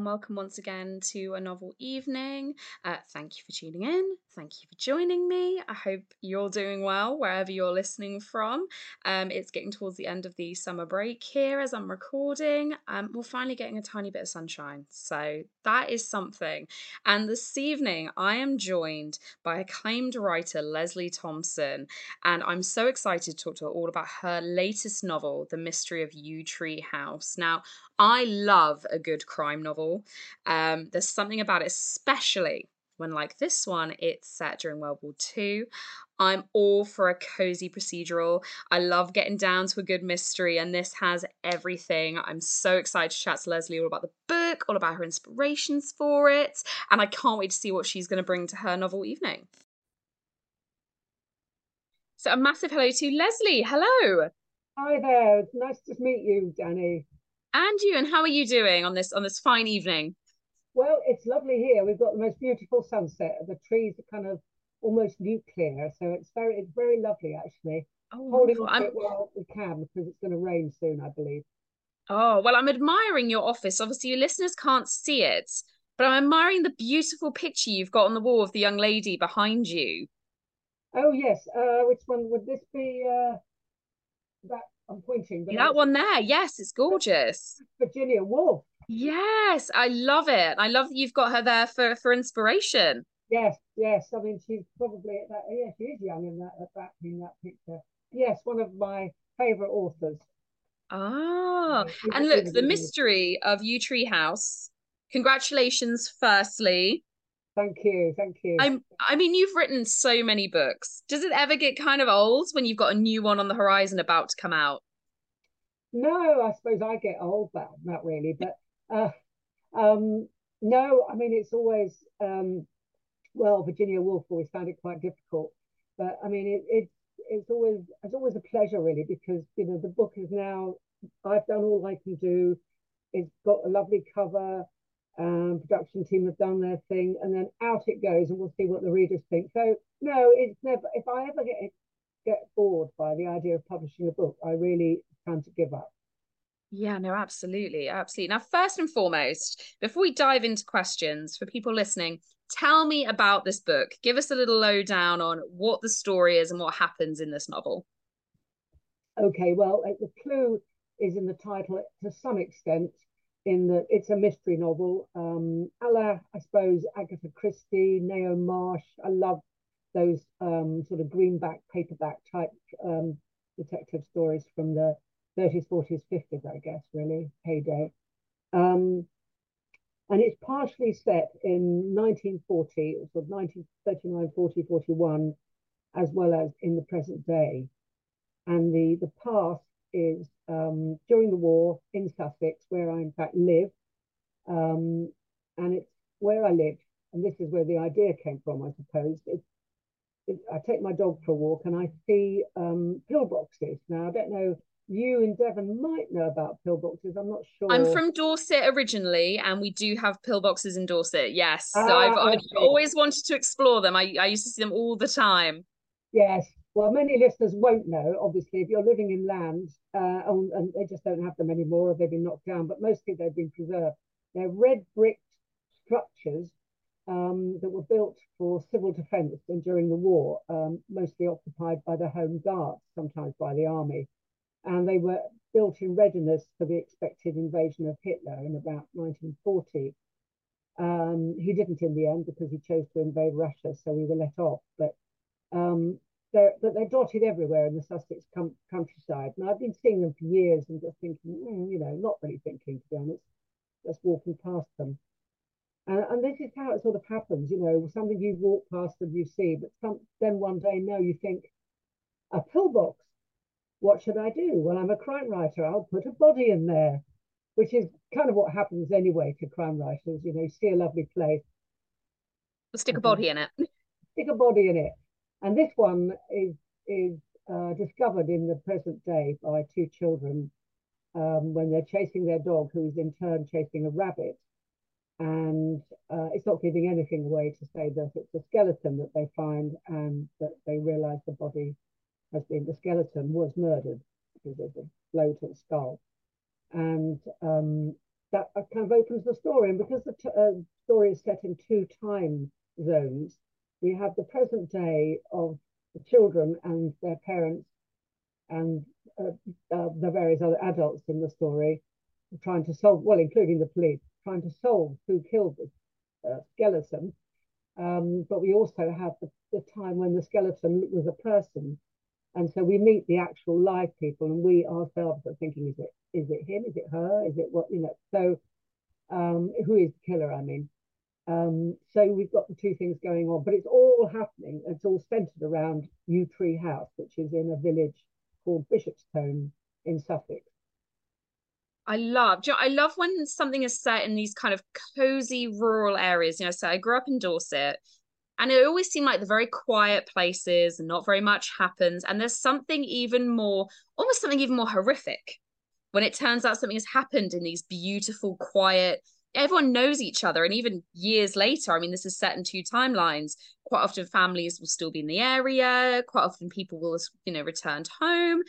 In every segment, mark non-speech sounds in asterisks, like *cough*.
and welcome once again to a novel evening. Uh, thank you for tuning in. Thank you for joining me. I hope you're doing well wherever you're listening from. Um, it's getting towards the end of the summer break here as I'm recording. Um, we're finally getting a tiny bit of sunshine, so that is something. And this evening, I am joined by acclaimed writer Lesley Thomson, and I'm so excited to talk to her all about her latest novel, The Mystery of Yew Tree House. Now, I love a good crime novel. Um, there's something about it, especially when, like this one, it's set during World War II. I'm all for a cozy procedural. I love getting down to a good mystery, and this has everything. I'm so excited to chat to Lesley all about the book, all about her inspirations for it, and I can't wait to see what she's going to bring to her novel evening. So, a massive hello to Lesley. Hello. Hi there. Nice to meet you, Dannie. And you, and how are you doing on this on this fine evening? Well, it's lovely here. We've got the most beautiful sunset. The trees are kind of almost nuclear, so it's very it's very lovely actually. Oh, Holding on to it while we can because it's going to rain soon, I believe. Oh well, I'm admiring your office. Obviously, your listeners can't see it, but I'm admiring the beautiful picture you've got on the wall of the young lady behind you. Oh yes, uh, which one would this be? Uh, that I'm pointing. that one there. Yes, it's gorgeous. Virginia Woolf. Yes, I love it. I love that you've got her there for for inspiration. Yes, yes. I mean, she's probably at that. Yeah, she is young in that that in that picture. Yes, one of my favorite authors. Ah, and look, the mystery of Yew Tree House. Congratulations, firstly. Thank you, thank you. I'm. I mean, you've written so many books. Does it ever get kind of old when you've got a new one on the horizon about to come out? No, I suppose I get old, but not really. But uh, um, no, I mean it's always um, well, Virginia Woolf always found it quite difficult, but I mean it, it it's always it's always a pleasure really because you know the book is now I've done all I can do. It's got a lovely cover um, production team have done their thing, and then out it goes, and we'll see what the readers think. So no, it's never. If I ever get get bored by the idea of publishing a book, I really time to give up. Yeah, no, absolutely, absolutely. Now, first and foremost, before we dive into questions for people listening, tell me about this book. Give us a little lowdown on what the story is and what happens in this novel. Okay, well, the clue is in the title to some extent in that it's a mystery novel. Um, la, I suppose, Agatha Christie, Ngaio Marsh. I love those um, sort of greenback, paperback type um, detective stories from the 30s, 40s, 50s, I guess, really, heyday. Um, and it's partially set in 1940, sort of 1939, 40, 41, as well as in the present day. And the, the past is um, during the war in Sussex, where I in fact live. Um, and it's where I live, and this is where the idea came from, I suppose. It's, it, I take my dog for a walk and I see um, pillboxes. Now, I don't know, you in Devon might know about pillboxes. I'm not sure. I'm from Dorset originally, and we do have pillboxes in Dorset. Yes, ah, so I've, I've always wanted to explore them. I, I used to see them all the time. Yes, well, many listeners won't know, obviously, if you're living in land uh, and, they just don't have them anymore or they've been knocked down, but mostly they've been preserved. They're red brick structures um, that were built for civil defence and during the war, um, mostly occupied by the Home Guard, sometimes by the army. And they were built in readiness for the expected invasion of Hitler in about 1940. Um, he didn't in the end because he chose to invade Russia, so we were let off. But um, they're, but they're dotted everywhere in the Sussex com- countryside. And I've been seeing them for years and just thinking, mm, you know, not really thinking, to be honest, just walking past them. And, and this is how it sort of happens, you know, something you walk past and you see, but some, then one day, no, you think, a pillbox, what should I do? Well, I'm a crime writer, I'll put a body in there, which is kind of what happens anyway to crime writers. You know, you see a lovely place. Stick a body in it. Stick a body in it and this one is is uh, discovered in the present day by two children um, when they're chasing their dog, who is in turn chasing a rabbit. And uh, it's not giving anything away to say that it's a skeleton that they find and that they realize the body has been, the skeleton was murdered because there's a blow to the skull. And um, that kind of opens the story. And because the uh, story is set in two time zones, we have the present day of the children and their parents and uh, uh, the various other adults in the story trying to solve, well, including the police, trying to solve who killed the uh, skeleton. Um, but we also have the, the time when the skeleton was a person and so we meet the actual live people, and we ourselves are thinking, is it is it him? Is it her? Is it what you know? So um, who is the killer? I mean, um, so we've got the two things going on, but it's all happening. It's all centered around Yew Tree House, which is in a village called Bishopstone in Suffolk. I love, I love when something is set in these kind of cozy rural areas. You know, so I grew up in Dorset, and it always seemed like the very quiet places and not very much happens. And there's something even more, almost something even more horrific when it turns out something has happened in these beautiful, quiet, everyone knows each other. And even years later, I mean, this is set in two timelines. Quite often families will still be in the area. Quite often people will, you know, returned home.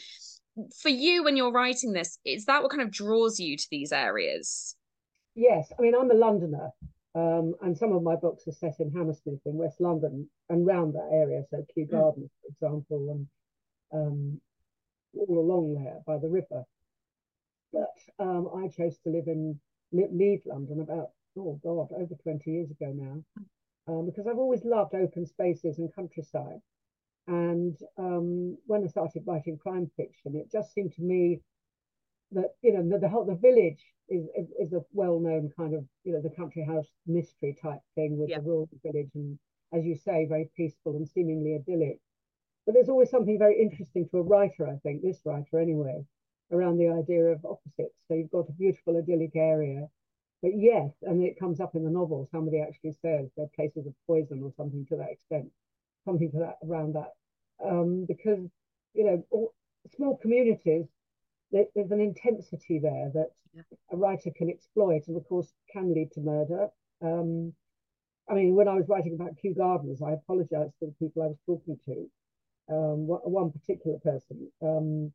For you, when you're writing this, is that what kind of draws you to these areas? Yes. I mean, I'm a Londoner. Um, and some of my books are set in Hammersmith in West London and round that area, so Kew hmm. Gardens, for example, and um, all along there by the river. But um, I chose to live in Leeds, London about, oh God, over 20 years ago now, um, because I've always loved open spaces and countryside. And um, when I started writing crime fiction, it just seemed to me that you know the, the whole the village is is a well known kind of you know the country house mystery type thing with yeah. the rural village and as you say very peaceful and seemingly idyllic. But there's always something very interesting to a writer, I think, this writer anyway, around the idea of opposites. So you've got a beautiful idyllic area, but yes, and it comes up in the novel. Somebody actually says they're places of poison or something to that extent, something to that around that, um, because you know all, small communities there's an intensity there that yeah. a writer can exploit, and of course can lead to murder. Um, I mean, when I was writing about Kew Gardens, I apologized to the people I was talking to. Um, one particular person um,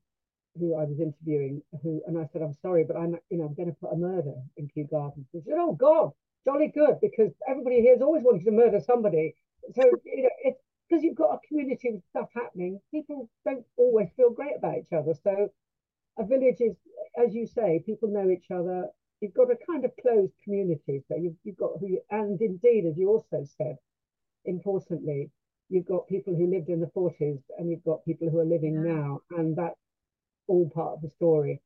who I was interviewing, who and I said, "I'm sorry, but I'm, you know, I'm going to put a murder in Kew Gardens." He said, "Oh God, jolly good, because everybody here's always wanted to murder somebody." So you know, it's because you've got a community with stuff happening. People don't always feel great about each other, so a village is, as you say, people know each other. You've got a kind of closed community. So you've, you've got who, you, and indeed, as you also said, importantly, you've got people who lived in the 40s and you've got people who are living yeah. now. And that's all part of the story.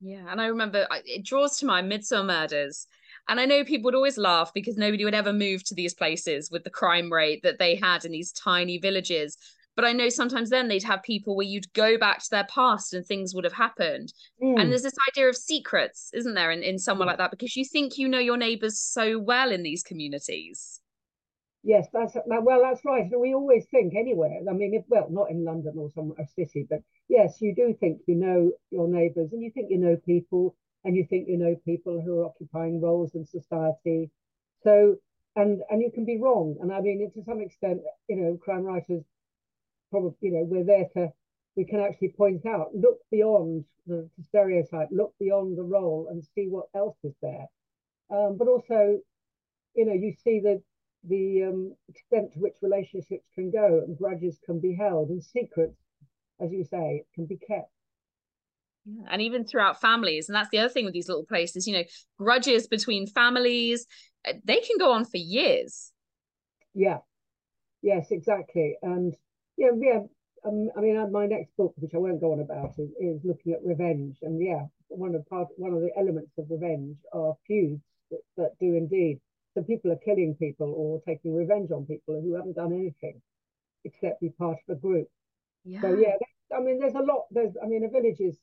Yeah. And I remember it draws to mind Midsomer Murders. And I know people would always laugh because nobody would ever move to these places with the crime rate that they had in these tiny villages. But I know sometimes then they'd have people where you'd go back to their past and things would have happened. Mm. And there's this idea of secrets, isn't there, in, in somewhere mm. like that? Because you think you know your neighbours so well in these communities. Yes, that's well, that's right. We always think anywhere. I mean, if, well, not in London or some a city, but yes, you do think you know your neighbours, and you think you know people, and you think you know people who are occupying roles in society. So, and and you can be wrong. And I mean, to some extent, you know, crime writers probably, you know, we're there to, we can actually point out, look beyond the, stereotype, look beyond the role and see what else is there. Um, but also, you know, you see the the um, extent to which relationships can go and grudges can be held and secrets, as you say, can be kept. Yeah, and even throughout families, and that's the other thing with these little places, you know, grudges between families, uh, they can go on for years. Yeah, yes, exactly. And yeah, yeah. Um, I mean, uh, my next book, which I won't go on about, is, is looking at revenge, and yeah, one of part, one of the elements of revenge are feuds that, that do indeed. So people are killing people or taking revenge on people who haven't done anything except be part of a group. Yeah. So yeah, I mean, there's a lot. There's, I mean, a village is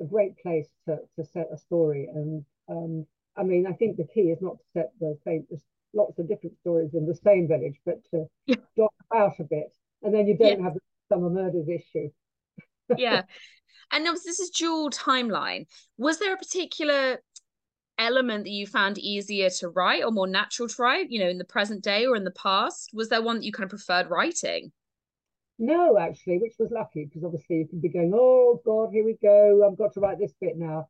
a great place to to set a story, and um, I mean, I think the key is not to set the same. There's lots of different stories in the same village, but to yeah. dot out a bit and then you don't yeah. have the summer murders issue. yeah, *laughs* and obviously this is dual timeline. Was there a particular element that you found easier to write or more natural to write? You know, in the present day or in the past, was there one that you kind of preferred writing? No, actually, which was lucky because obviously you can be going, oh God, here we go. I've got to write this bit now.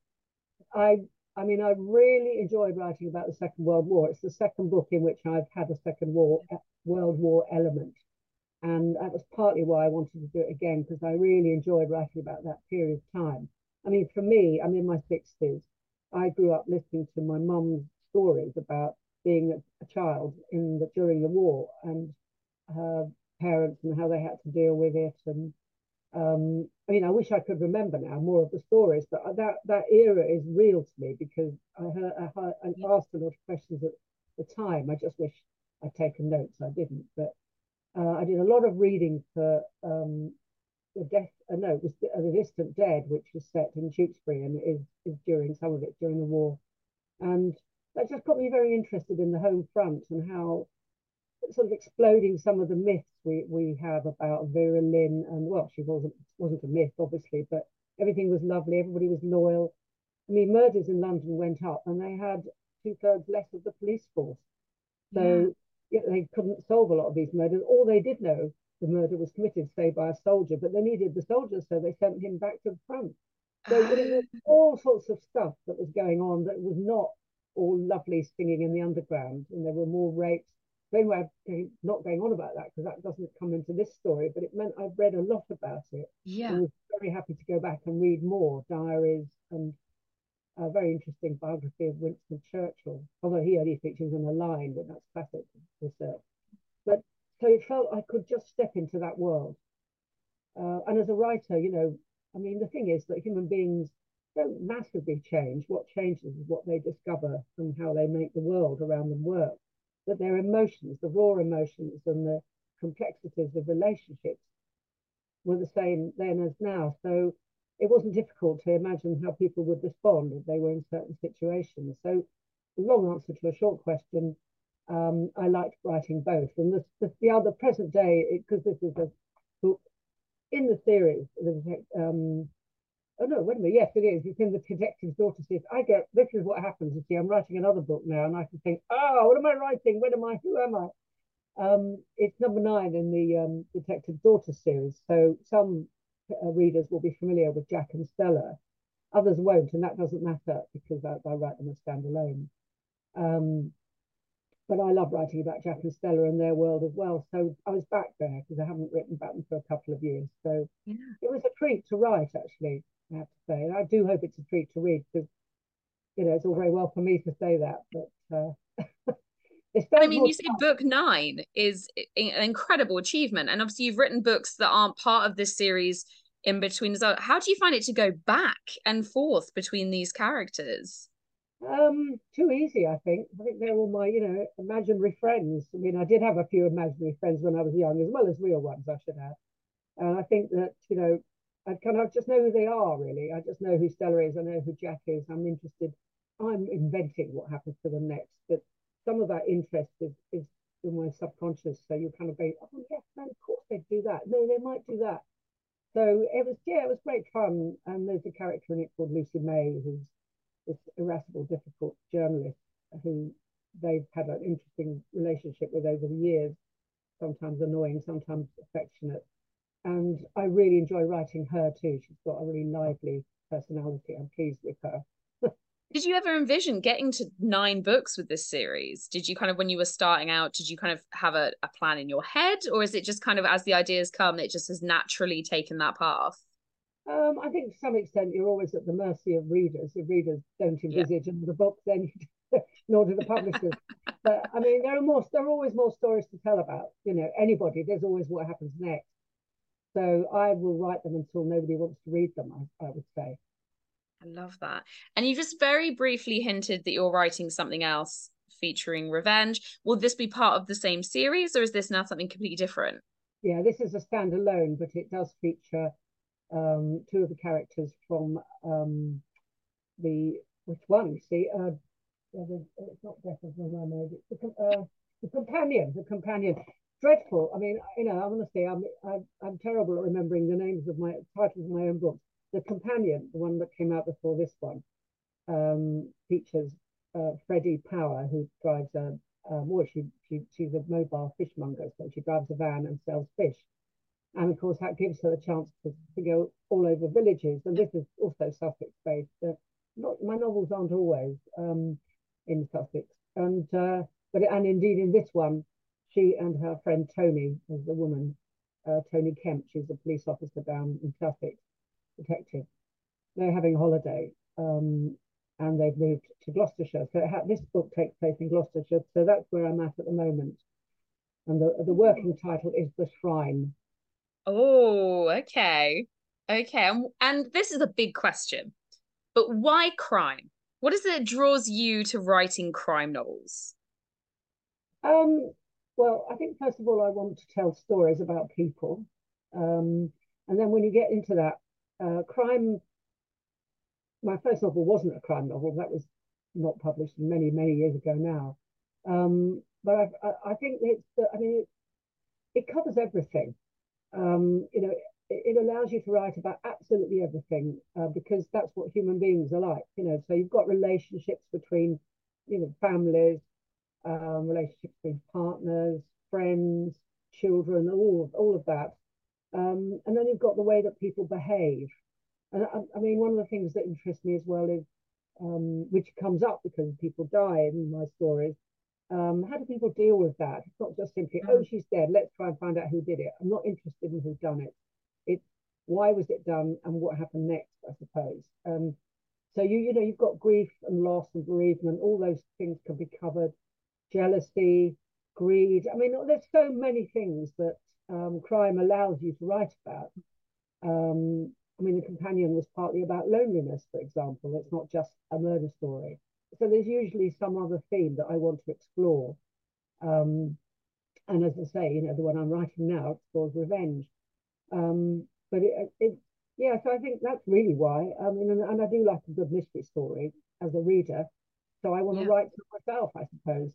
I I mean, I really enjoyed writing about the Second World War. It's the second book in which I've had a Second War uh, World War element, and that was partly why I wanted to do it again because I really enjoyed writing about that period of time. I mean, for me, I'm in my sixties. I grew up listening to my mum's stories about being a, a child in the during the war and parents and how they had to deal with it and um, I mean, I wish I could remember now more of the stories, but that that era is real to me because I heard I, heard, I asked a lot of questions at the time. I just wish I'd taken notes. I didn't, but uh, I did a lot of reading for um, the death. Uh, no, it was the, uh, the Distant Dead, which was set in Tewkesbury and is is during some of it during the war, and that just got me very interested in the home front and how sort of exploding some of the myths we, we have about Vera Lynn and well she wasn't wasn't a myth obviously but everything was lovely everybody was loyal. I mean murders in London went up and they had two thirds less of the police force. So yeah. they couldn't solve a lot of these murders. All they did know the murder was committed say by a soldier but they needed the soldier so they sent him back to the front. So it was *sighs* all sorts of stuff that was going on that was not all lovely singing in the underground and there were more rapes anyway, I'm not going on about that because that doesn't come into this story, but it meant I've read a lot about it. Yeah. I was very happy to go back and read more diaries and a very interesting biography of Winston Churchill, although he only features in a line, but that's classic research. But so it felt I could just step into that world. Uh, and as a writer, you know, I mean, the thing is that human beings don't massively change. What changes is what they discover and how they make the world around them work that their emotions, the raw emotions and the complexities of relationships were the same then as now. So it wasn't difficult to imagine how people would respond if they were in certain situations. So, long answer to a short question, um, I liked writing both. And the other present day, because this is a book in the series, the, um, oh no, wait a minute, yes, it is. It's in the detective's daughter series. I get this is what happens. You see, I'm writing another book now, and I can think, oh, what am I writing? When am I? Who am I? Um, it's number nine in the um, detective daughter series. So some uh, readers will be familiar with Jack and Stella, others won't, and that doesn't matter because I, I write them as standalone. Um, but I love writing about Jack and Stella and their world as well. So I was back there because I haven't written about them for a couple of years. So yeah. it was a treat to write, actually. I have to say. And I do hope it's a treat to read because, you know, it's all very well for me to say that, but. Uh, *laughs* I mean, you say book nine is an incredible achievement, and obviously you've written books that aren't part of this series in between as well. How do you find it to go back and forth between these characters? Um, too easy, I think. I think they're all my, you know, imaginary friends. I mean, I did have a few imaginary friends when I was young, as well as real ones, I should add. And I think that, you know, I kind of just know who they are, really. I just know who Stella is. I know who Jack is. I'm interested. I'm inventing what happens to them next. But some of that interest is, is in my subconscious. So you kind of go, oh, yes, no, of course they'd do that. No, they might do that. So it was, yeah, it was great fun. And there's a character in it called Lucy May, who's this irascible, difficult journalist who they've had an interesting relationship with over the years, sometimes annoying, sometimes affectionate and I really enjoy writing her too. She's got a really lively personality. I'm pleased with her. *laughs* did you ever envision getting to nine books with this series? Did you kind of, when you were starting out, did you kind of have a, a plan in your head, or is it just kind of as the ideas come, it just has naturally taken that path? Um, I think to some extent you're always at the mercy of readers. If readers don't envisage yeah. the book, then *laughs* nor do the publishers. *laughs* but I mean, there are more. There are always more stories to tell about. You know, anybody. There's always what happens next. So I will write them until nobody wants to read them, I, I would say. I love that. And you just very briefly hinted that you're writing something else featuring revenge. Will this be part of the same series or is this now something completely different? Yeah, this is a standalone, but it does feature um, two of the characters from um, the which one? See, uh, it's not Death of the Mermaid. It's the, uh, the companion. The companion dreadful. I mean, you know, honestly, I'm, I'm I'm terrible at remembering the names of my titles of my own books. The Companion, the one that came out before this one, um, features uh, Freddie Power, who drives a um, well, she, she she's a mobile fishmonger, so she drives a van and sells fish. And of course, that gives her a chance to, to go all over villages. And this is also Sussex based. Uh, not my novels aren't always um, in Sussex, and uh, but and indeed in this one, she and her friend Tony, as the woman, uh, Tony Kemp, she's a police officer down in Sussex, detective. They're having a holiday, um, and they've moved to Gloucestershire. So ha- this book takes place in Gloucestershire, so that's where I'm at at the moment. And the the working title is The Shrine. Oh, okay. Okay. And, and this is a big question. But why crime? What is it that draws you to writing crime novels? Um, well, I think first of all, I want to tell stories about people. Um, and then when you get into that, uh, crime, my first novel wasn't a crime novel. That was not published many, many years ago now. Um, but I, I, think it's, I mean, it, it covers everything. Um, you know, it, allows you to write about absolutely everything uh, because that's what human beings are like. You know, so you've got relationships between, you know, families, um, relationships between partners, friends, children, all of, all of that. Um, and then you've got the way that people behave. And I, I, mean, one of the things that interests me as well is, um, which comes up because people die in my stories, um, how do people deal with that? It's not just simply, oh, mm. she's dead, let's try and find out who did it. I'm not interested in who's done it. It's why was it done and what happened next, I suppose. Um, so you you know you've got grief and loss and bereavement, all those things can be covered. Jealousy, greed. I mean, there's so many things that um, crime allows you to write about. Um, I mean, the companion was partly about loneliness, for example. It's not just a murder story. So there's usually some other theme that I want to explore. Um, and as I say, you know, the one I'm writing now explores revenge. Um, but it, it, yeah, so I think that's really why. I mean, and, and I do like a good mystery story as a reader. So I want to yeah. write to myself, I suppose.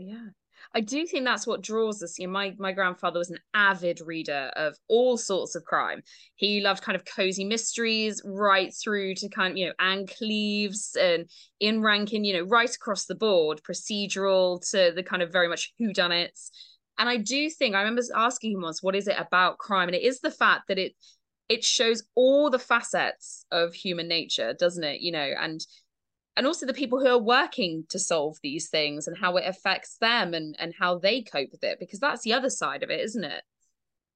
Yeah. I do think that's what draws us. You know, my my grandfather was an avid reader of all sorts of crime. He loved kind of cozy mysteries, right through to kind of you know Ann Cleeves and Ian Rankin. You know, right across the board, procedural to the kind of very much whodunits. And I do think I remember asking him once, "What is it about crime?" And it is the fact that it it shows all the facets of human nature, doesn't it? You know, and and also the people who are working to solve these things and how it affects them and and how they cope with it because that's the other side of it isn't it?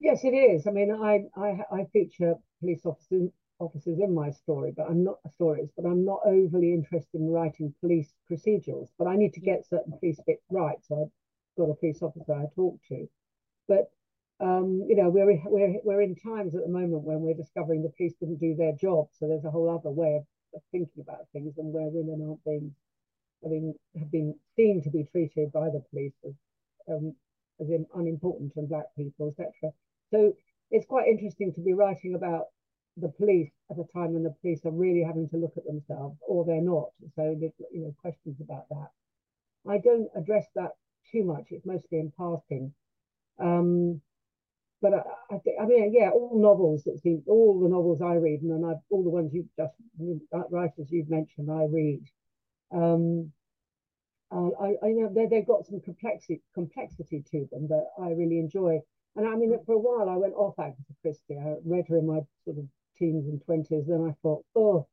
Yes it is. I mean i i, I feature police officers officers in my story but i'm not stories but i'm not overly interested in writing police procedures but i need to get certain police bits right so i've got a police officer i talk to. But um, you know, we're we're we're in times at the moment when we're discovering the police didn't do their job. So there's a whole other way of thinking about things and where women aren't being, I mean, have been seen to be treated by the police as, um, as unimportant and black people, etc. So it's quite interesting to be writing about the police at a time when the police are really having to look at themselves or they're not. So you know questions about that. I don't address that too much. It's mostly in passing. Um, but I, I, think, I mean, yeah, all novels that seem, all the novels I read, and then I've, all the ones you've just writers you've mentioned, I read. Um, uh, I, I know they, they've got some complexity complexity to them that I really enjoy. And I mean, for a while I went off Agatha Christie. I read her in my sort of teens and twenties. Then I thought, oh,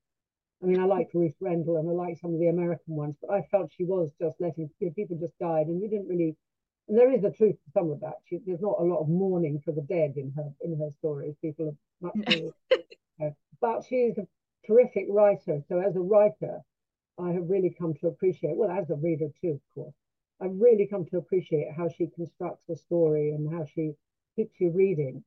I mean, I liked Ruth Rendell and I liked some of the American ones, but I felt she was just letting you know, people just died, and you didn't really there is a truth to some of that. She, there's not a lot of mourning for the dead in her in her stories. People are much more, uh, but she is a terrific writer. So as a writer, I have really come to appreciate. Well, as a reader too, of course, I've really come to appreciate how she constructs a story and how she keeps you reading.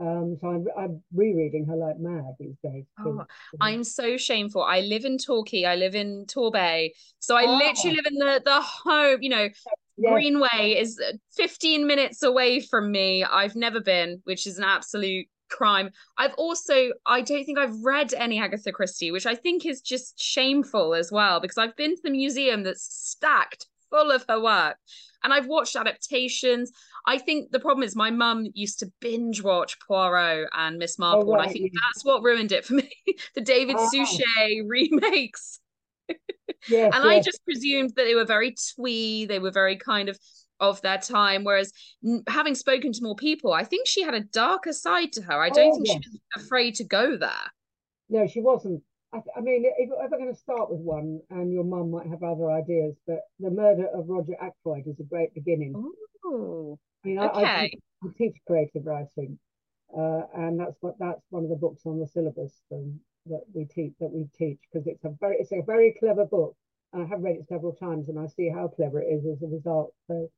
Um, so I'm, I'm rereading her like mad these days. Oh, I'm so shameful. I live in Torquay. I live in Torbay. So I oh. literally live in the the home, you know, yes. Greenway is uh, 15 minutes away from me. I've never been, which is an absolute crime. I've also, I don't think I've read any Agatha Christie, which I think is just shameful as well, because I've been to the museum that's stacked full of her work and I've watched adaptations. I think the problem is my mum used to binge watch Poirot and Miss oh, Marple, oh, right. and I think that's what ruined it for me. *laughs* the David oh. Suchet remakes yes, and yes. I just presumed that they were very twee, they were very kind of of their time. Whereas having spoken to more people, I think she had a darker side to her. I don't oh, think yes. she was afraid to go there. No, she wasn't. I, I mean, if you're ever going to start with one, and your mum might have other ideas, but the murder of Roger Ackroyd is a great beginning. Oh, I mean, okay. I, I, I teach creative writing, uh, and that's what that's one of the books on the syllabus um, that we teach that we teach because it's a very it's a very clever book. I have read it several times, and I see how clever it is as a result. So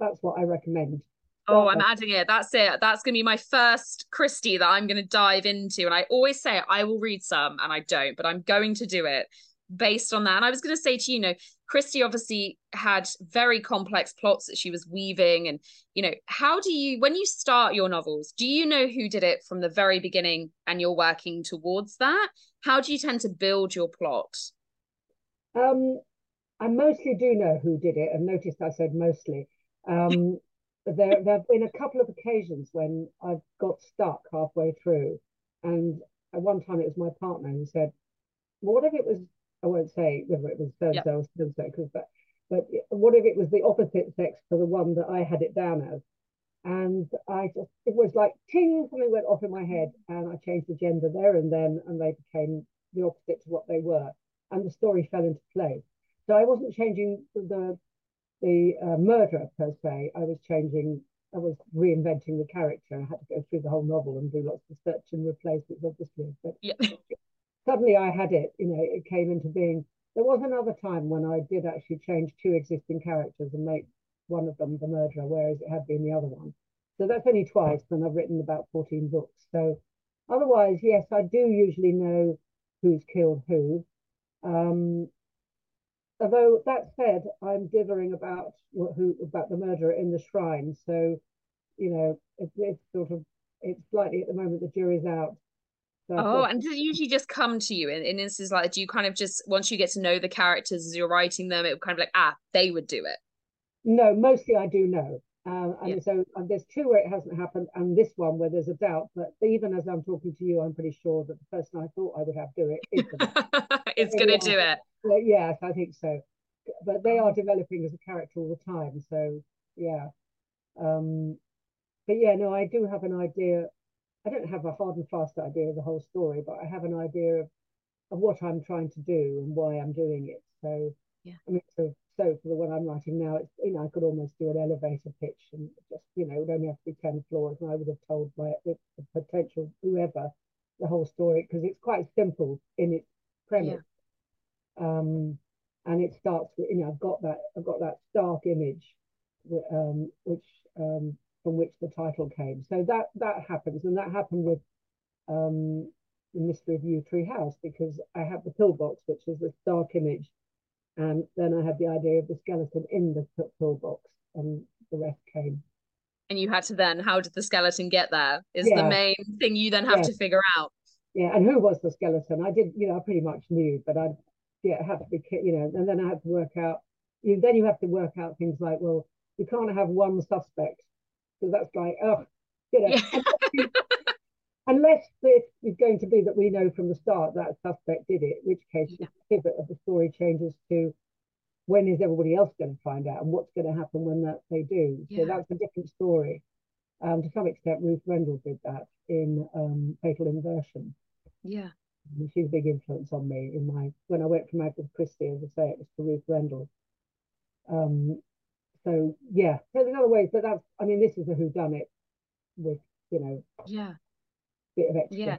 that's what I recommend. Oh, I'm uh, adding it. That's it. That's going to be my first Christie that I'm going to dive into. And I always say I will read some and I don't, but I'm going to do it based on that. And I was going to say to you, you know, Christie obviously had very complex plots that she was weaving. And, you know, how do you, when you start your novels, do you know who did it from the very beginning and you're working towards that? How do you tend to build your plot? Um, I mostly do know who did it, and noticed I said mostly. Um, *laughs* there, there have been a couple of occasions when I've got stuck halfway through, and at one time it was my partner who said, "What if it was?" I won't say whether it was so and so or so and so, because but but what if it was the opposite sex for the one that I had it down as? And I just it was like ting, something went off in my head, and I changed the gender there and then, and they became the opposite to what they were, and the story fell into place. So I wasn't changing the the uh, murderer per se. I was changing, I was reinventing the character. I had to go through the whole novel and do lots of search and replace, obviously, but yeah. *laughs* suddenly I had it, you know, it came into being. There was another time when I did actually change two existing characters and make one of them the murderer, whereas it had been the other one. So that's only twice, and I've written about 14 books. So otherwise, yes, I do usually know who's killed who. Um, although that said, I'm dithering about who about the murderer in the shrine. So, you know, it, it's sort of it's slightly at the moment the jury's out. Oh, and does it usually just come to you in, in instances like do you kind of just once you get to know the characters as you're writing them, it kind of like ah they would do it? No, mostly I do know. Um, and yeah. so and there's two where it hasn't happened, and this one where there's a doubt. But even as I'm talking to you, I'm pretty sure that the person I thought I would have do it is *laughs* it's going to do it. yes, I think so. But they are developing as a character all the time. So yeah. Um, but yeah, no, I do have an idea. I don't have a hard and fast idea of the whole story, but I have an idea of, of what I'm trying to do and why I'm doing it. So yeah, I mean, so so for the one I'm writing now, it's you know I could almost do an elevator pitch and just you know it would only have to be ten floors, and I would have told my the, the potential whoever the whole story because it's quite simple in its premise. Yeah. Um, and it starts with you know I've got that I've got that stark image, um, which um, from which the title came. So that that happens, and that happened with um, the Mystery of Yew Tree House because I have the pillbox, which is this dark image and then I had the idea of the skeleton in the pillbox, and the rest came. And you had to then, how did the skeleton get there? Is yeah. the main thing you then have to figure out. Yeah, and who was the skeleton? I did, you know, I pretty much knew, but I, yeah, had to be, you know, and then I had to work out. You then you have to work out things like, well, you can't have one suspect because that's like, oh, you know. Yeah. unless *laughs* it is going to be that we know from the start that suspect did it, which case yeah. the pivot of the story changes to when is everybody else going to find out and what's going to happen when that they do. Yeah. So that's a different story. Um, to some extent, Ruth Rendell did that in um, Fatal Inversion. Yeah. And she's a big influence on me in my when I went from Agatha Christie, as I say, it was for Ruth Rendell. Um, so yeah, so there's other ways, but that's I mean, this is a who done it with you know yeah bit of extra. Yeah.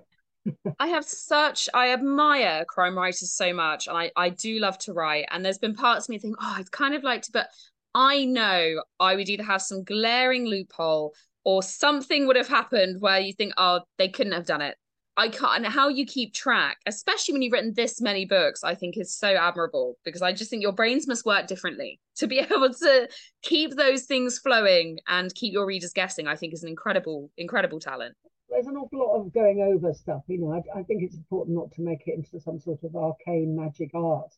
*laughs* I have such I admire crime writers so much and I I do love to write and there's been parts of me think oh I'd kind of like to but I know I would either have some glaring loophole or something would have happened where you think oh they couldn't have done it I can't and how you keep track especially when you've written this many books I think is so admirable because I just think your brains must work differently *laughs* to be able to keep those things flowing and keep your readers guessing I think is an incredible incredible talent there's an awful lot of going over stuff. You know, I, I think it's important not to make it into some sort of arcane magic art.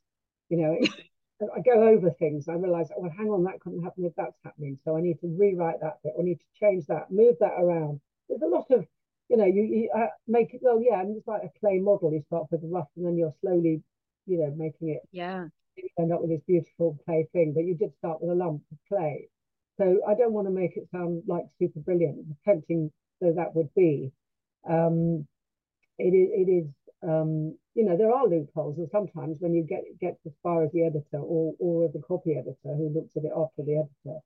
You know, *laughs* I go over things. I realize, oh, well, hang on, that couldn't happen if that's happening. So I need to rewrite that bit. I need to change that, move that around. There's a lot of, you know, you, you uh, make it. Well, yeah, and it's like a clay model. You start with the rough, and then you're slowly, you know, making it. Yeah. You end up with this beautiful clay thing, but you did start with a lump of clay. So I don't want to make it sound like super brilliant. Tempting though that would be, um, it is, it is um, you know, there are loopholes, and sometimes when you get get as far as the editor or or the copy editor who looks at it after the editor,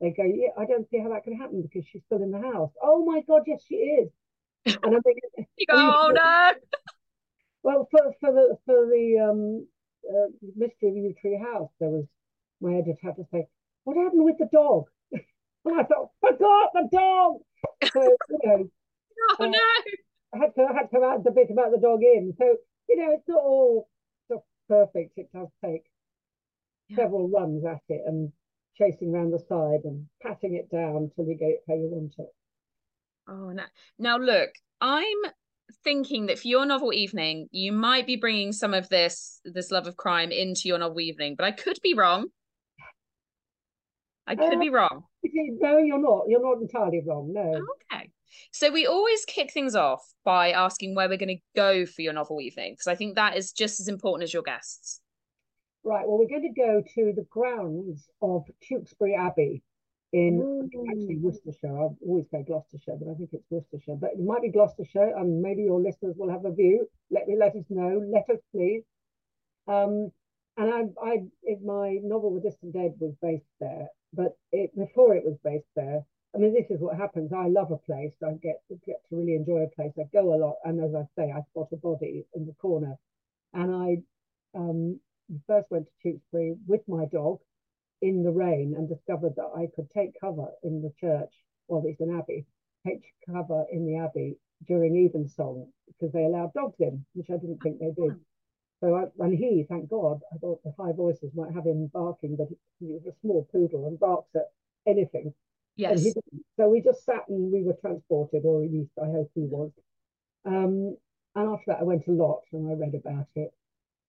they go, "Yeah, I don't see how that can happen because she's still in the house." Oh my God, yes, she is. And I'm thinking, *laughs* you *laughs* go, "Oh no." *laughs* Well, for for the for the um, uh, mystery of Yew Tree House, there was my editor had to say, "What happened with the dog?" and I thought, "Forgot the dog." So you know, oh uh, no. I had to I had to add the bit about the dog in. So you know, it's not all just perfect. It does take yeah. several runs at it and chasing around the side and patting it down till you get it where you want it. Oh no! Now look, I'm thinking that for your novel evening, you might be bringing some of this this love of crime into your novel evening, but I could be wrong. I could uh, be wrong. No, you're not. You're not entirely wrong. No. Okay. So we always kick things off by asking where we're going to go for your novel evening, because I think that is just as important as your guests. Right. Well, we're going to go to the grounds of Tewkesbury Abbey in actually Worcestershire. I've always say Gloucestershire, but I think it's Worcestershire. But it might be Gloucestershire, and maybe your listeners will have a view. Let me let us know. Let us please. Um, and I, I, in my novel The Distant Dead was based there, but it before it was based there, I mean, this is what happens. I love a place. I get get to really enjoy a place. I go a lot, and as I say, I spot a body in the corner, and I um, first went to Tewkesbury with my dog in the rain and discovered that I could take cover in the church. Well, it's an abbey. Take cover in the abbey during evensong because they allowed dogs in, which I didn't think they did. So I, and he, thank God, I thought the high voices might have him barking, but he was a small poodle and barks at anything. Yes. so we just sat and we were transported, or at least I hope he was. Um, and after that, I went a lot and I read about it.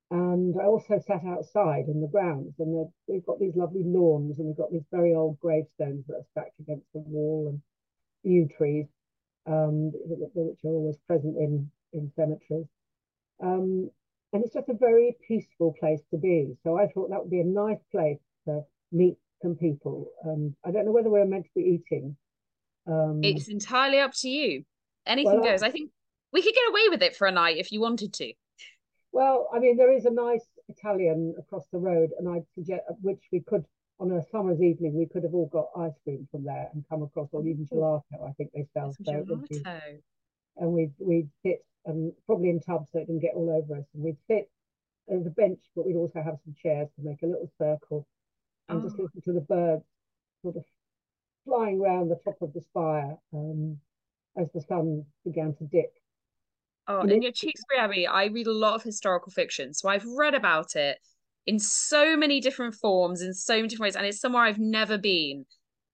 And I also sat outside in the grounds, and we've got these lovely lawns, and we've got these very old gravestones that are stacked against the wall, and yew trees, um, which are always present in in cemeteries. Um, and it's just a very peaceful place to be. So I thought that would be a nice place to meet some people. Um, I don't know whether we're meant to be eating. Um, it's entirely up to you. Anything well, goes. I, I think we could get away with it for a night if you wanted to. Well, I mean, there is a nice Italian across the road, and I'd suggest which we could on a summer's evening we could have all got ice cream from there and come across, or even gelato. I think they sell. So gelato. and we'd we'd sit and probably in tubs so it didn't get all over us, and we'd sit. There's a bench, but we'd also have some chairs to make a little circle and oh. just listen to the birds sort of flying around the top of the spire um, as the sun began to dip. Oh, and your Tewkesbury Abbey, I read a lot of historical fiction, so I've read about it in so many different forms, in so many different ways, and it's somewhere I've never been.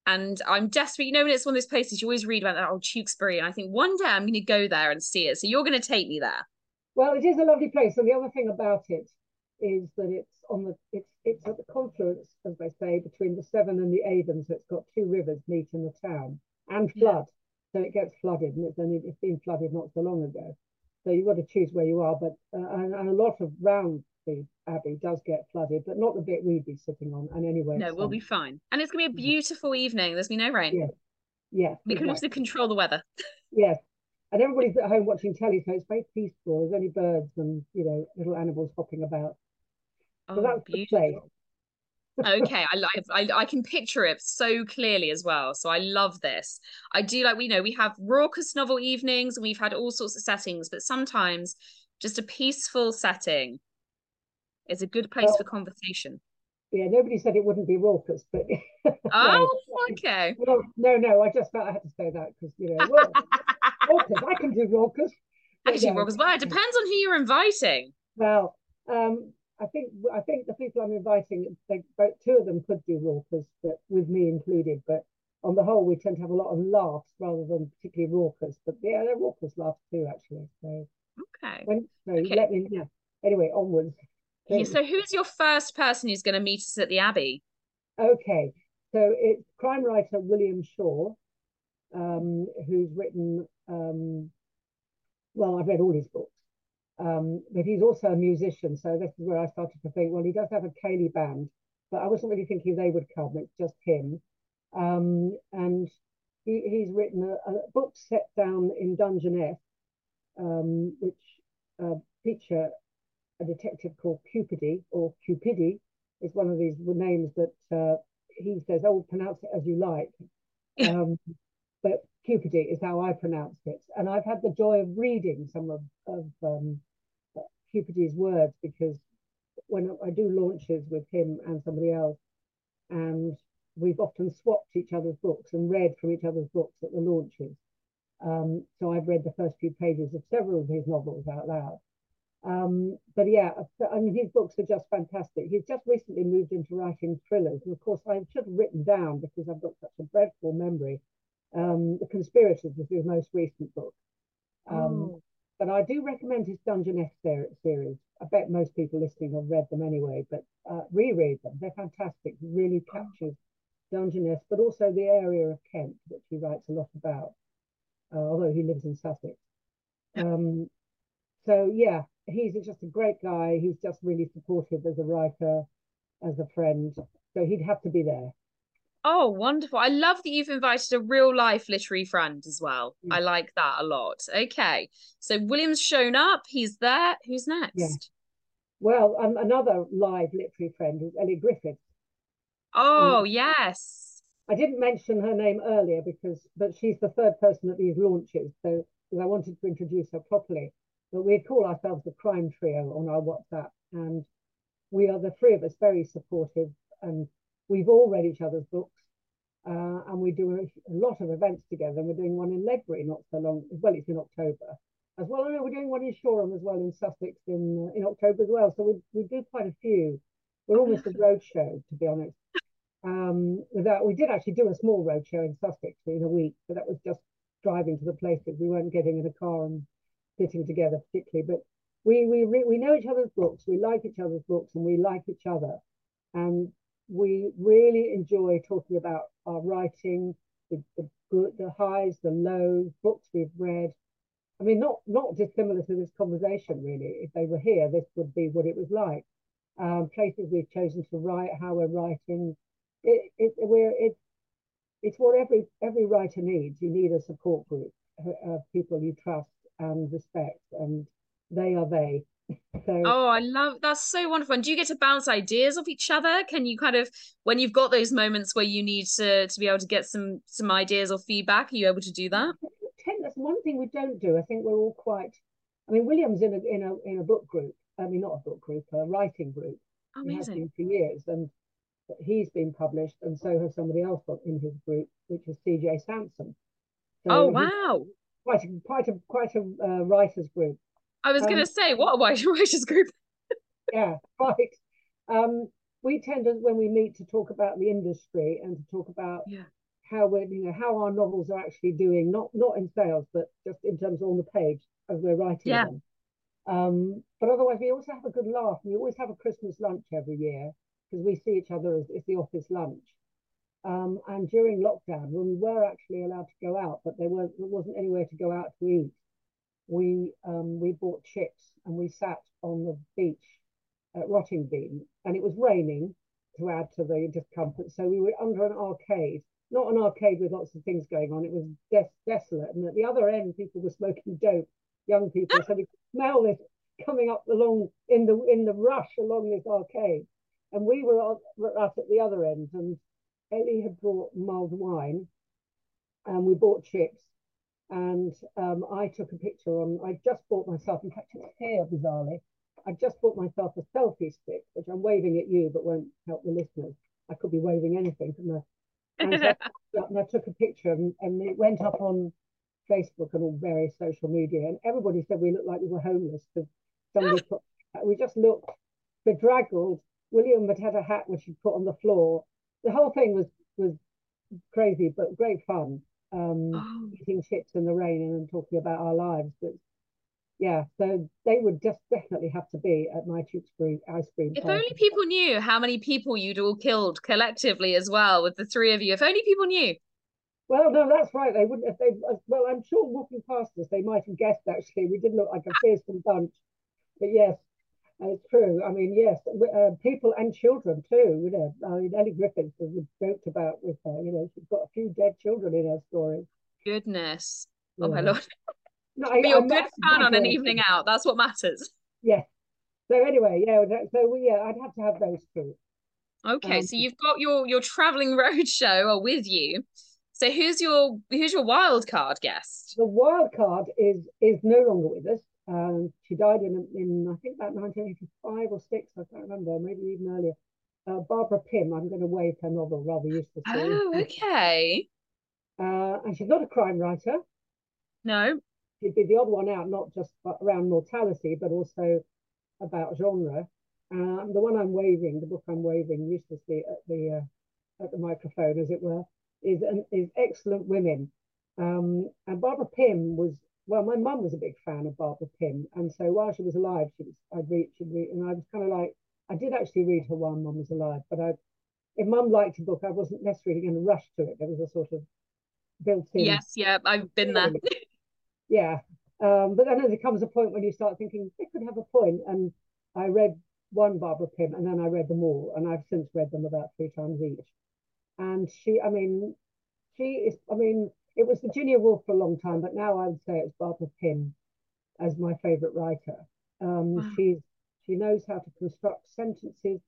And I'm desperate. You know, when it's one of those places you always read about that old Tewkesbury, and I think one day I'm going to go there and see it. So you're going to take me there. Well, it is a lovely place, and the other thing about it is that it's on the it's it's at the confluence, as they say, between the Severn and the Avon. So it's got two rivers meet in the town and flood. Yeah. So it gets flooded, and it's only it's been flooded not so long ago. So you've got to choose where you are. But uh, and, and, a lot of round the abbey does get flooded, but not the bit we'd be sitting on. And anyway, no, we'll be fine. And it's gonna be a mm-hmm. beautiful evening. There's been no rain. Yes, yes. We can also control the weather. *laughs* yes, and everybody's at home watching telly, so it's very peaceful. There's only birds and you know little animals hopping about. So oh, that's beautiful okay I, I i can picture it so clearly as well so i love this. I do like we know we have raucous novel evenings and we've had all sorts of settings but sometimes just a peaceful setting is a good place well, for conversation. Yeah nobody said it wouldn't be raucous but *laughs* oh okay. no, no no i just felt i had to say that because you know *laughs* raucous i can do raucous actually raucous well it depends on who you're inviting. Well um I think I think the people I'm inviting, they, both two of them could do raucous, but with me included. But on the whole, we tend to have a lot of laughs rather than particularly raucous. But yeah, they're raucous laughs too, actually. So okay. When, so okay. let me yeah. Anyway, onwards. Yeah, so who's your first person who's going to meet us at the Abbey? Okay, so it's crime writer William Shaw, um, who's written. Um, well, I've read all his books. Um, but he's also a musician, so this is where I started to think, well, he does have a ceilidh band, but I wasn't really thinking they would come. It's just him, um, and he, he's written a, a, book set down in Dungeness, um, which uh, feature a detective called Cupidi or Cupidi. is one of these names that uh, he says, "Oh, pronounce it as you like." *laughs* Um, but Cupidi is how I pronounce it, and I've had the joy of reading some of, of um, Cupidi's words because when I do launches with him and somebody else, and we've often swapped each other's books and read from each other's books at the launches. Um, so I've read the first few pages of several of his novels out loud. Um, but yeah, I mean, his books are just fantastic. He's just recently moved into writing thrillers. And of course, I should have written down because I've got such a dreadful memory. Um, the Conspirators was his most recent book. Um, oh. But I do recommend his Dungeness series. I bet most people listening have read them anyway, but uh, reread them. They're fantastic. Really oh. captures Dungeness, but also the area of Kent, which he writes a lot about, uh, although he lives in Sussex. Um, so yeah, he's just a great guy. He's just really supportive as a writer, as a friend. So he'd have to be there. Oh, wonderful. I love that you've invited a real life literary friend as well. Yeah. I like that a lot. Okay. So William's shown up. He's there. Who's next? Yeah. Well, um, another live literary friend is Elly Griffith. Oh, um, yes. I didn't mention her name earlier because, but she's the third person at these launches. So, because I wanted to introduce her properly. But we call ourselves the crime trio on our WhatsApp. And we are the three of us very supportive and we've all read each other's books. Uh, and we do a, a, lot of events together. And We're doing one in Ledbury not so long. Well, it's in October as well. we're doing one in Shoreham as well in Sussex in uh, in October as well. So we we do quite a few. We're almost a roadshow, to be honest. Um, without we did actually do a small roadshow in Sussex in a week, but that was just driving to the places. We weren't getting in a car and sitting together particularly, but we we we know each other's books, we like each other's books, and we like each other, and we really enjoy talking about our writing, the, the the highs, the lows, books we've read. I mean, not not dissimilar to this conversation, really. If they were here, this would be what it was like. Um, places we've chosen to write, how we're writing. It, it, we're, it's it's what every every writer needs. You need a support group of people you trust and respect, and they are they. *laughs* So, oh, I love that's so wonderful. And do you get to bounce ideas off each other? Can you kind of when you've got those moments where you need to to be able to get some some ideas or feedback, are you able to do that? That's one thing we don't do. I think we're all quite. I mean, William's in a in a in a book group. I mean, not a book group, a writing group. Amazing. He has been for years, and he's been published, and so has somebody else in his group, which is C.J. Sansom. So oh wow! Quite a quite a quite a uh, writers group. I was um, going to say, what a writers *laughs* group. yeah, right. Um, we tend to, when we meet, to talk about the industry and to talk about yeah. how we're, you know, how our novels are actually doing, not not in sales, but just in terms of on the page as we're writing yeah. them. Um, but otherwise, we also have a good laugh. And we always have a Christmas lunch every year because we see each other as it's the office lunch. Um, and during lockdown, when we were actually allowed to go out, but there, were, there wasn't anywhere to go out to eat, we um, we bought chips and we sat on the beach at Rottingdean, and it was raining to add to the discomfort. So we were under an arcade, not an arcade with lots of things going on. It was des- desolate, and at the other end, people were smoking dope, young people. so we could smell this coming up along in the in the rush along this arcade, and we were up at the other end, and Elly had brought mulled wine, and we bought chips and um, I took a picture on. I just bought myself, in fact, it's here bizarrely. I just bought myself a selfie stick, which I'm waving at you, but won't help the listeners. I could be waving anything, from the. And, so, *laughs* and I took a picture, and, and it went up on Facebook and all various social media, and everybody said we looked like we were homeless because somebody put, *gasps* we just looked bedraggled. William had had a hat which he put on the floor. The whole thing was was crazy, but great fun um, oh. eating chips in the rain and talking about our lives. But yeah, so they would just definitely have to be at my Tewkesbury ice cream. If party. only people knew how many people you'd all killed collectively as well with the three of you. If only people knew. Well, no, that's right. They wouldn't. If they, well, I'm sure walking past us, they might have guessed. Actually, we did look like a fearsome bunch. But yes, it's true. I mean, yes, uh, people and children too. You know, I mean, Elly Griffiths has joked about with her. You know, she's got a few dead children in her story. Goodness. Yeah. Oh my lord. No, I, Be a good fan on an evening out. That's what matters. Yes. So anyway, yeah. So we, yeah, I'd have to have those two. Okay, um, so you've got your your traveling road *laughs* roadshow with you. So who's your who's your wild card guest? The wild card is is no longer with us. Um, she died in in I think about 1985 or six. I can't remember, maybe even earlier. Uh, Barbara Pym. I'm going to wave her novel rather uselessly. Oh, okay. Uh, and she's not a crime writer. No. She'd be the odd one out, not just around mortality, but also about genre. Um, the one I'm waving, the book I'm waving uselessly at the uh, at the microphone, as it were, is an, is excellent women. Um, and Barbara Pym was well, my mum was a big fan of Barbara Pym, and so while she was alive, she was I'd read, she'd read, and I was kind of like I did actually read her while mum was alive, but I if mum liked a book, I wasn't necessarily going to rush to it. There was a sort of built in. Yes, yeah, I've been there. *laughs* yeah, um, but then there comes a point when you start thinking they could have a point, and I read one Barbara Pym, and then I read them all, and I've since read them about three times each. And she, I mean, she is, I mean, it was Virginia Woolf for a long time, but now I would say it's Barbara Pym as my favorite writer. Um, wow. She's she knows how to construct sentences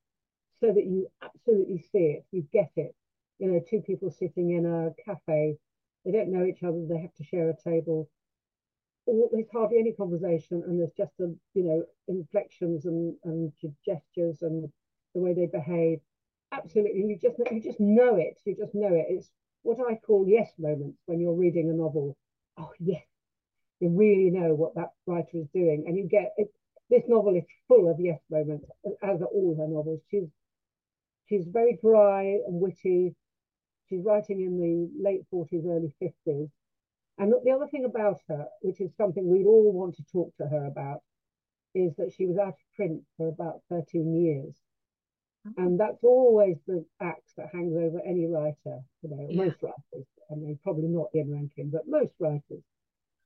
so that you absolutely see it, you get it. You know, two people sitting in a cafe, they don't know each other, they have to share a table there's hardly any conversation and there's just a you know inflections and and gestures and the way they behave absolutely you just you just know it you just know it it's what i call yes moments when you're reading a novel? Oh yes. You really know what that writer is doing and you get it this novel is full of yes moments as are all her novels. She's she's very dry and witty. She's writing in the late 40s early 50s and the other thing about her, which is something we'd all want to talk to her about, is that she was out of print for about 13 years. And that's always the axe that hangs over any writer, you know, yeah. most writers. I mean, probably not Ian Rankin, but most writers,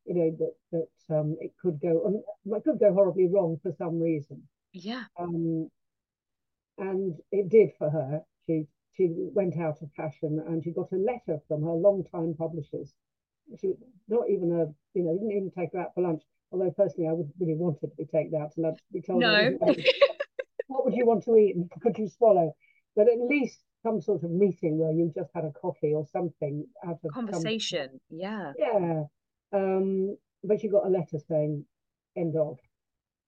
you know, that that um, it could go, um, it could go horribly wrong for some reason. Yeah. Um, and it did for her. She she went out of fashion, and she got a letter from her long-time publishers she not even a you know didn't even take her out for lunch. Although personally, I wouldn't really want her to be taken out to lunch. To be told no. *laughs* what would you want to eat and could you swallow? But at least some sort of meeting where you just had a coffee or something out of conversation. Some, yeah. Yeah. Um, but she got a letter saying end of,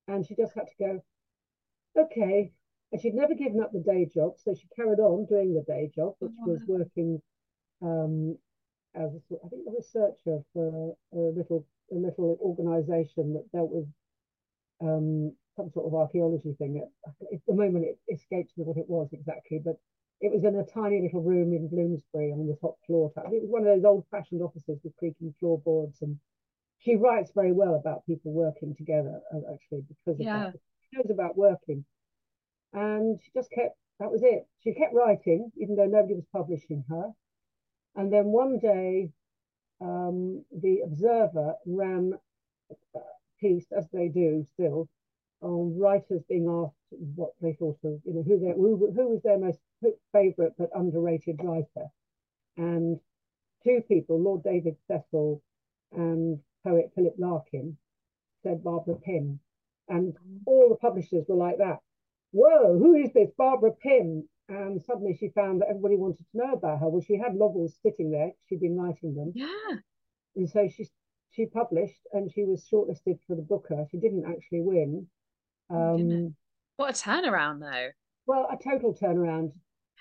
and she just had to go. Okay, and she'd never given up the day job, so she carried on doing the day job, which oh, wow. was working um, as a, I think a researcher for a little a little organisation that dealt with um, some sort of archaeology thing. At, at the moment, it escapes me what it was exactly, but it was in a tiny little room in Bloomsbury on the top floor. It was one of those old-fashioned offices with creaking floorboards, and she writes very well about people working together. Uh, actually, because of yeah. that, she knows about working, and she just kept. That was it. She kept writing, even though nobody was publishing her. And then one day, um, the Observer ran a piece, as they do still, on writers being asked what they thought of, you know, who, they, who, who was their most favourite but underrated writer. And two people, Lord David Cecil and poet Philip Larkin, said Barbara Pym. And all the publishers were like that. Whoa, who is this Barbara Pym? and suddenly she found that everybody wanted to know about her. Well, she had novels sitting there; she'd been writing them. Yeah. And so she she published, and she was shortlisted for the Booker. She didn't actually win. Oh, um, what a turnaround, though. Well, a total turnaround.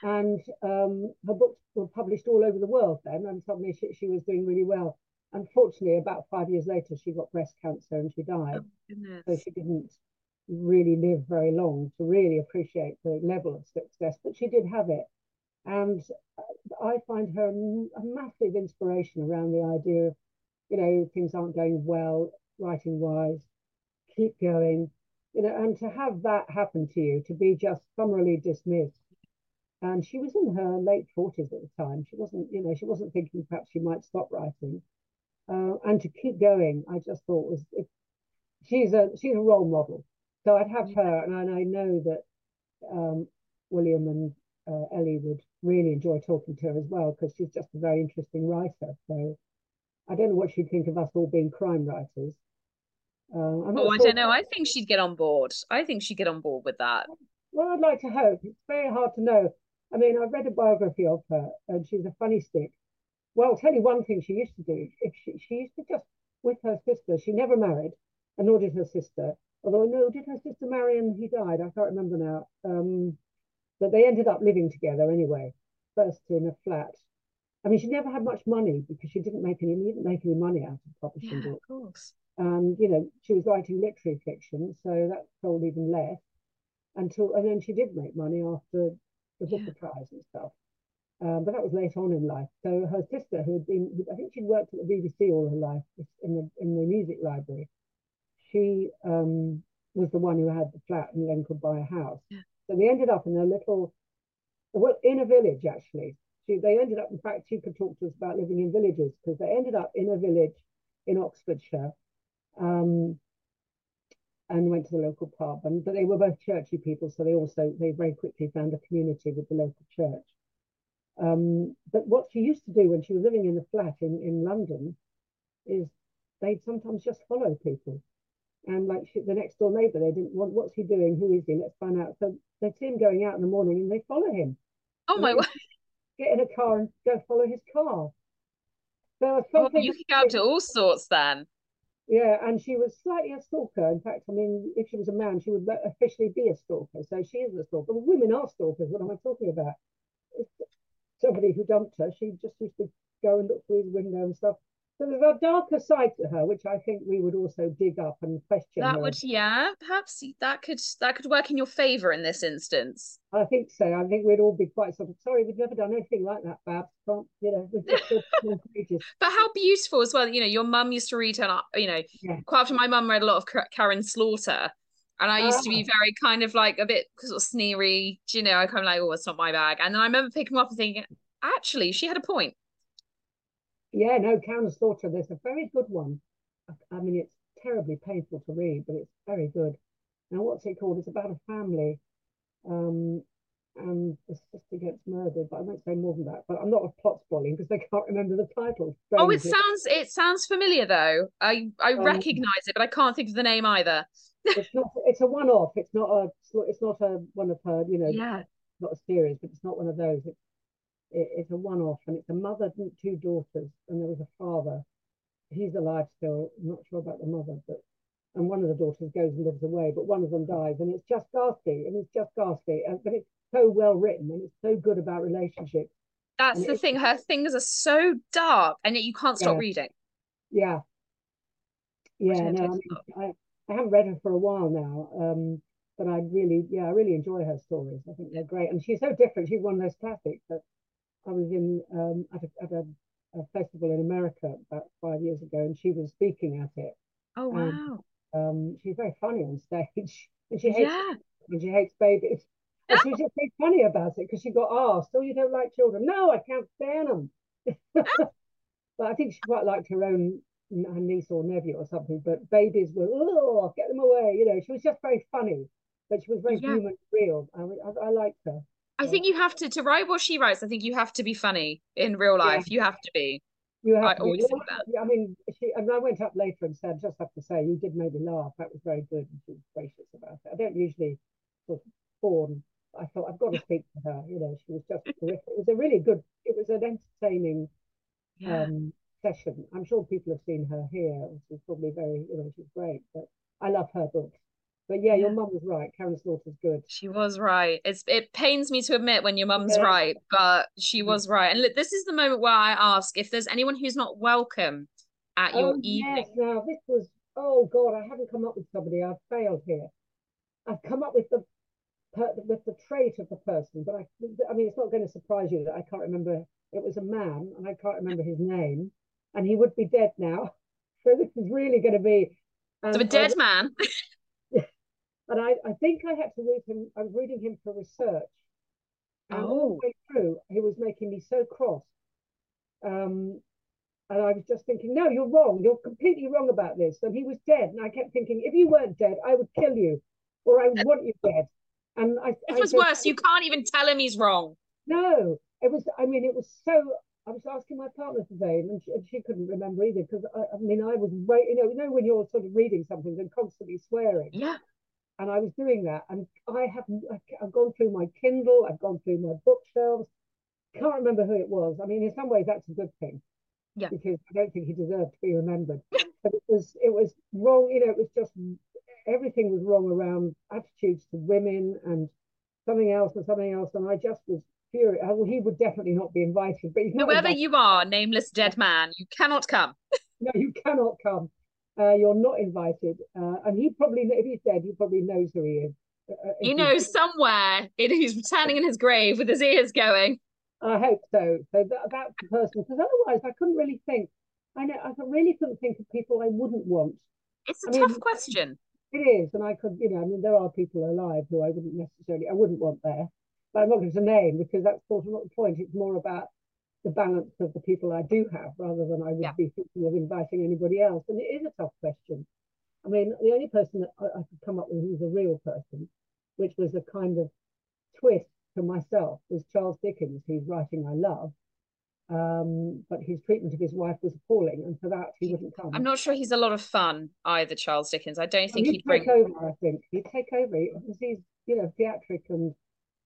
And um, her books were published all over the world then, and suddenly she, she was doing really well. Unfortunately, about five years later, she got breast cancer and she died. Oh, so she didn't really live very long to really appreciate the level of success, but she did have it. And I find her a massive inspiration around the idea of, you know, things aren't going well, writing wise, keep going, you know, and to have that happen to you, to be just summarily dismissed. And she was in her late 40s at the time. She wasn't, you know, she wasn't thinking perhaps she might stop writing. Uh, and to keep going, I just thought was it, she's a she's a role model so I'd have her, and I know that um, William and uh, Elly would really enjoy talking to her as well because she's just a very interesting writer. So I don't know what she'd think of us all being crime writers. Uh, oh, I don't know. I think she'd get on board. I think she'd get on board with that. Well, I'd like to hope. It's very hard to know. I mean, I've read a biography of her, and she's a funny stick. Well, I'll tell you one thing she used to do. If she, she used to just with her sister, she never married, and nor did her sister. Although no, did her sister marry and he died? I can't remember now. Um, but they ended up living together anyway. First in a flat. I mean, she never had much money because she didn't make any didn't make any money out of publishing yeah, books. Of course. And you know, she was writing literary fiction, so that sold even less. Until and then she did make money after the Booker yeah. Prize and stuff. Um, but that was late on in life. So her sister, who had been, I think she'd worked at the BBC all her life in the in the music library. She um, was the one who had the flat and then could buy a house. Yeah. So they ended up in a little, well, in a village actually. She, they ended up, in fact, she could talk to us about living in villages because they ended up in a village in Oxfordshire, um, and went to the local pub. And but they were both churchy people, so they also they very quickly found a community with the local church. Um, but what she used to do when she was living in a flat in, in London is they'd sometimes just follow people. And like she, the next door neighbor, they didn't want, what's he doing? Who is he? Let's find out. So they'd see him going out in the morning and they follow him. Oh my word. *laughs* Get in a car and go follow his car. So oh, you could go to all sorts then. Yeah, and she was slightly a stalker. In fact, I mean, if she was a man, she would officially be a stalker. So she is a stalker. But women are stalkers. What am I talking about? somebody who dumped her. She just used to go and look through the window and stuff. So there's a darker side to her, which I think we would also dig up and question. That her. would, yeah, perhaps that could that could work in your favour in this instance. I think so. I think we'd all be quite sort of sorry. We've never done anything like that, Babs. Can't you know? *laughs* but how beautiful as well. You know, your mum used to read her. You know, yeah. quite often my mum read a lot of Karin Slaughter, and I used to be ah. very kind of like a bit sort of sneery, you know, I kind of like, oh, it's not my bag. And then I remember picking up and thinking, actually, she had a point. Yeah, no, Karin Slaughter, there's a very good one. I mean, it's terribly painful to read, but it's very good. Now, what's it called? It's about a family. Um, and the sister gets murdered, but I won't say more than that. But I'm not a plot spoiling because *laughs* I can't remember the title. Oh, it sounds it sounds familiar though. I I um, recognise it, but I can't think of the name either *laughs* it's not. It's a one-off. It's not a. It's not a one of her. You know. Yeah. Not a series, but it's not one of those. It's it, it's a one-off, and it's a mother and two daughters, and there was a father. He's alive still. I'm not sure about the mother, but and one of the daughters goes and lives away, but one of them dies, and it's just ghastly, and it's just ghastly, and, but it's so well written, and it's so good about relationships. That's and the thing. Her things are so dark, and yet you can't stop yeah. reading. Yeah. Yeah. No, I, mean, I, I haven't read her for a while now, um, but I really, yeah, I really enjoy her stories. I think they're great, and she's so different. She's one of those classics that I was in um, at, a, at a, a, festival in America about five years ago, and she was speaking at it. Oh wow! And, um, she's very funny on stage, *laughs* and she hates yeah. and she hates babies. And she was just being funny about it because she got asked, "Oh, you don't like children?" No, I can't stand them. *laughs* but I think she quite liked her own her niece or nephew or something, but babies were, oh, get them away. You know, she was just very funny, but she was very yeah. human, real. I, I, I liked her. I think you have to to write what she writes. I think you have to be funny in real life. Yeah. You have to be. You have I to always think that. I mean, she. I mean, I went up later and said, I just have to say, you did make me laugh. That was very good, and she was gracious about it. I don't usually sort of fawn. I thought I've got to speak to her. You know, she was just *laughs* terrific. It was a really good. It was an entertaining yeah. um, session. I'm sure people have seen her here. She's probably very, you know, she's great. But I love her books. But yeah, your mum was right. Karin Slaughter's good. She was right. It's it pains me to admit when your mum's yeah. right, but she was right. And look, this is the moment where I ask if there's anyone who's not welcome at your oh, evening. Yes, now this was oh god, I haven't come up with somebody. I've failed here. I've come up with the with the trait of the person, but I I mean it's not going to surprise you that I can't remember. It was a man, and I can't remember his name and he would be dead now. *laughs* So this is really going to be. Um, so a dead I, man. *laughs* and I, I think I had to read him. I was reading him for research. And oh. all the way through, he was making me so cross. Um, and I was just thinking, no, you're wrong. You're completely wrong about this. And he was dead. And I kept thinking, if you weren't dead, I would kill you, or I would want you dead. And I. It was worse. you can't even tell him he's wrong. No, it was. I mean, it was so I was asking my partner today, and she, and she couldn't remember either because I, I, mean I was you know, you know when you're sort of reading something and constantly swearing. Yeah. And I was doing that, and I have I've gone through my Kindle, I've gone through my bookshelves. Can't remember who it was. I mean, in some ways that's a good thing. Yeah. Because I don't think he deserved to be remembered. but it was it was wrong. You know, it was just everything was wrong around attitudes to women and something else and something else, and I just was furious. Well, he would definitely not be invited. But whoever invited. you are, nameless dead man, you cannot come. no, you cannot come. Uh, you're not invited. Uh, and he probably, if he's dead, he probably knows who he is. Uh, uh he knows somewhere he's returning in his grave with his ears going. I hope so. So that, that's the person. Because otherwise, I couldn't really think. I know I really couldn't think of people I wouldn't want. It's a I tough mean, question. It is, and I could, you know, I mean, there are people alive who I wouldn't necessarily, I wouldn't want there, but I'm not going to name because that's sort of not the point. It's more about the balance of the people I do have rather than I would yeah. be thinking of inviting anybody else. And it is a tough question. I mean, the only person that I, I could come up with who's a real person, which was a kind of twist to myself, was Charles Dickens, whose writing I love. Um, but his treatment of his wife was appalling, and for that he wouldn't come. I'm not sure he's a lot of fun either, Charles Dickens. I don't think he'd, he'd bring over. I think he'd take over because he's you know theatric and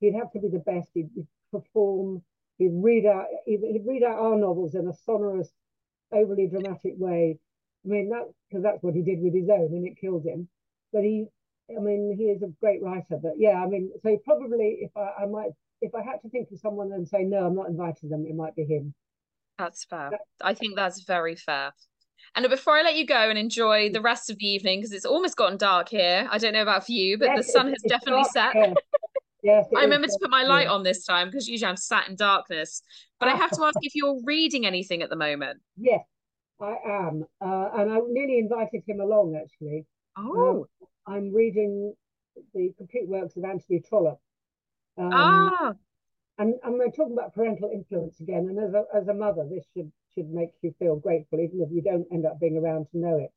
he'd have to be the best. He'd, he'd perform. He'd read out. He'd, he'd, read out our novels in a sonorous, overly dramatic way. I mean that because that's what he did with his own, and it killed him. But he, I mean, he is a great writer. But yeah, I mean, so probably if I, I might if I had to think of someone and say no, I'm not inviting them, it might be him. That's fair. I think that's very fair. And before I let you go and enjoy the rest of the evening, because it's almost gotten dark here. I don't know about for you, but yes, the sun has definitely set. Yes, I remember to put my light on this time because usually I'm sat in darkness. But I have to ask if you're reading anything at the moment. Yes, I am. Uh, and I nearly invited him along actually. Oh. Um, I'm reading the complete works of Anthony Trollope. Um, ah. And, and we're talking about parental influence again. And as a, as a mother, this should should make you feel grateful, even if you don't end up being around to know it.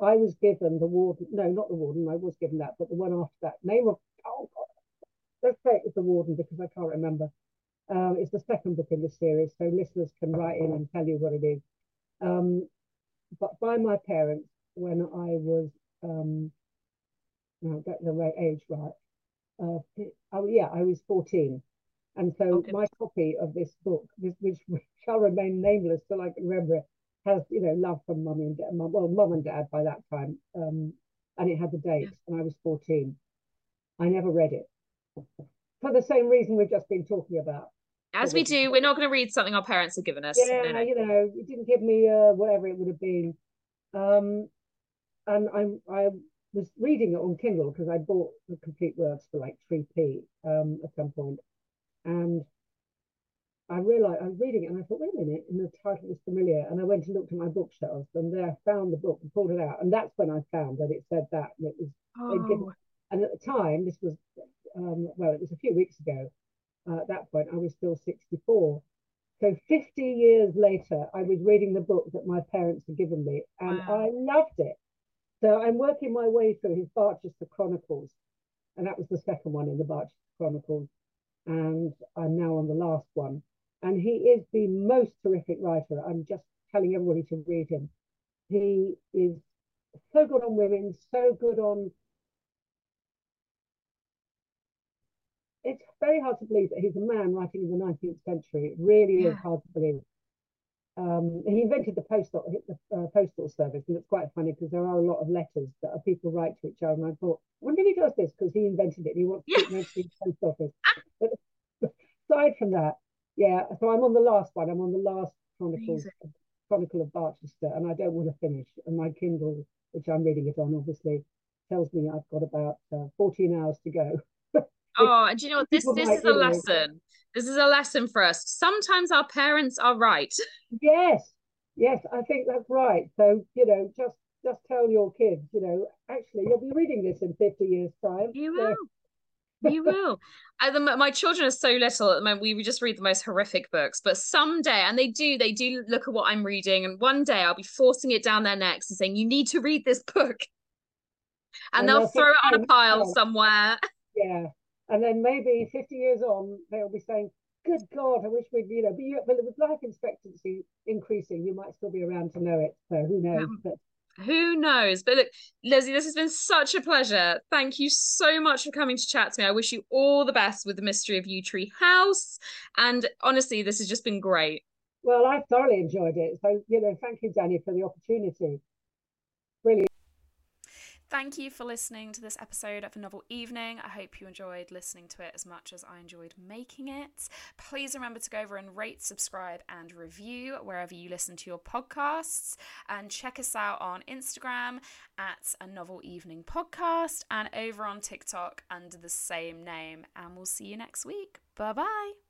I was given the warden, no, not the warden, I was given that, but the one after that. Name of, oh God, let's say it was the warden because I can't remember. Um, it's the second book in the series, so listeners can write in and tell you what it is. Um, but by my parents, when I was, um, now get the right age right, uh, oh yeah, I was 14. And so okay. my copy of this book, this, which shall remain nameless till I can remember it, has, you know, love from mummy and dad, well, mum and dad by that time. Um, and it had the date, yeah. and I was 14. I never read it for the same reason we've just been talking about. As we do, we're not going to read something our parents have given us. Yeah, no, you know, it didn't give me uh, whatever it would have been. Um, and I'm I was reading it on Kindle because I bought the complete works for like 3p um, at some point. And I realized I was reading it and I thought, wait a minute, and the title was familiar. And I went and looked at my bookshelves and there I found the book and pulled it out. And that's when I found that it said that. And it was, oh. and at the time, this was, um, well, it was a few weeks ago. Uh, at that point, I was still 64. So 50 years later, I was reading the book that my parents had given me and wow. I loved it. So I'm working my way through his Barchester Chronicles. And that was the second one in the Barchester Chronicles and I'm now on the last one. And he is the most terrific writer. I'm just telling everybody to read him. He is so good on women, so good on. It's very hard to believe that he's a man writing in the 19th century. It really yeah. is hard to believe. Um, he invented the postal the uh, postal service, and it's quite funny because there are a lot of letters that people write to each other. And I thought, wonder if he does this because he invented it. he wants to keep the post office. But aside from that, yeah. So I'm on the last one. I'm on the last Chronicles Chronicle of Barchester, and I don't want to finish. And my Kindle, which I'm reading it on, obviously tells me I've got about uh, 14 hours to go. *laughs* oh, and you know what? This this is a lesson. This is a lesson for us. Sometimes our parents are right. *laughs* Yes, yes, I think that's right. So you know, just just tell your kids, you know, actually you'll be reading this in 50 years' time. You will. So. you will. I, the, my children are so little at the moment. We just read the most horrific books, but someday, and they do, they do look at what I'm reading, and one day I'll be forcing it down their necks and saying, "You need to read this book," and, and they'll throw it on a pile somewhere. *laughs* Yeah, and then maybe 50 years on, they'll be saying, good God, I wish we'd, you know, but, but with life expectancy increasing, you might still be around to know it. So who knows? Um, but who knows? But look, Lesley, this has been such a pleasure. Thank you so much for coming to chat to me. I wish you all the best with the mystery of Yew Tree House. And honestly, this has just been great. Well, I thoroughly enjoyed it. So, you know, thank you, Dannie, for the opportunity. Thank you for listening to this episode of A Novel Evening. I hope you enjoyed listening to it as much as I enjoyed making it. Please remember to go over and rate, subscribe, and review wherever you listen to your podcasts. And check us out on Instagram at A Novel Evening Podcast and over on TikTok under the same name. And we'll see you next week. Bye bye.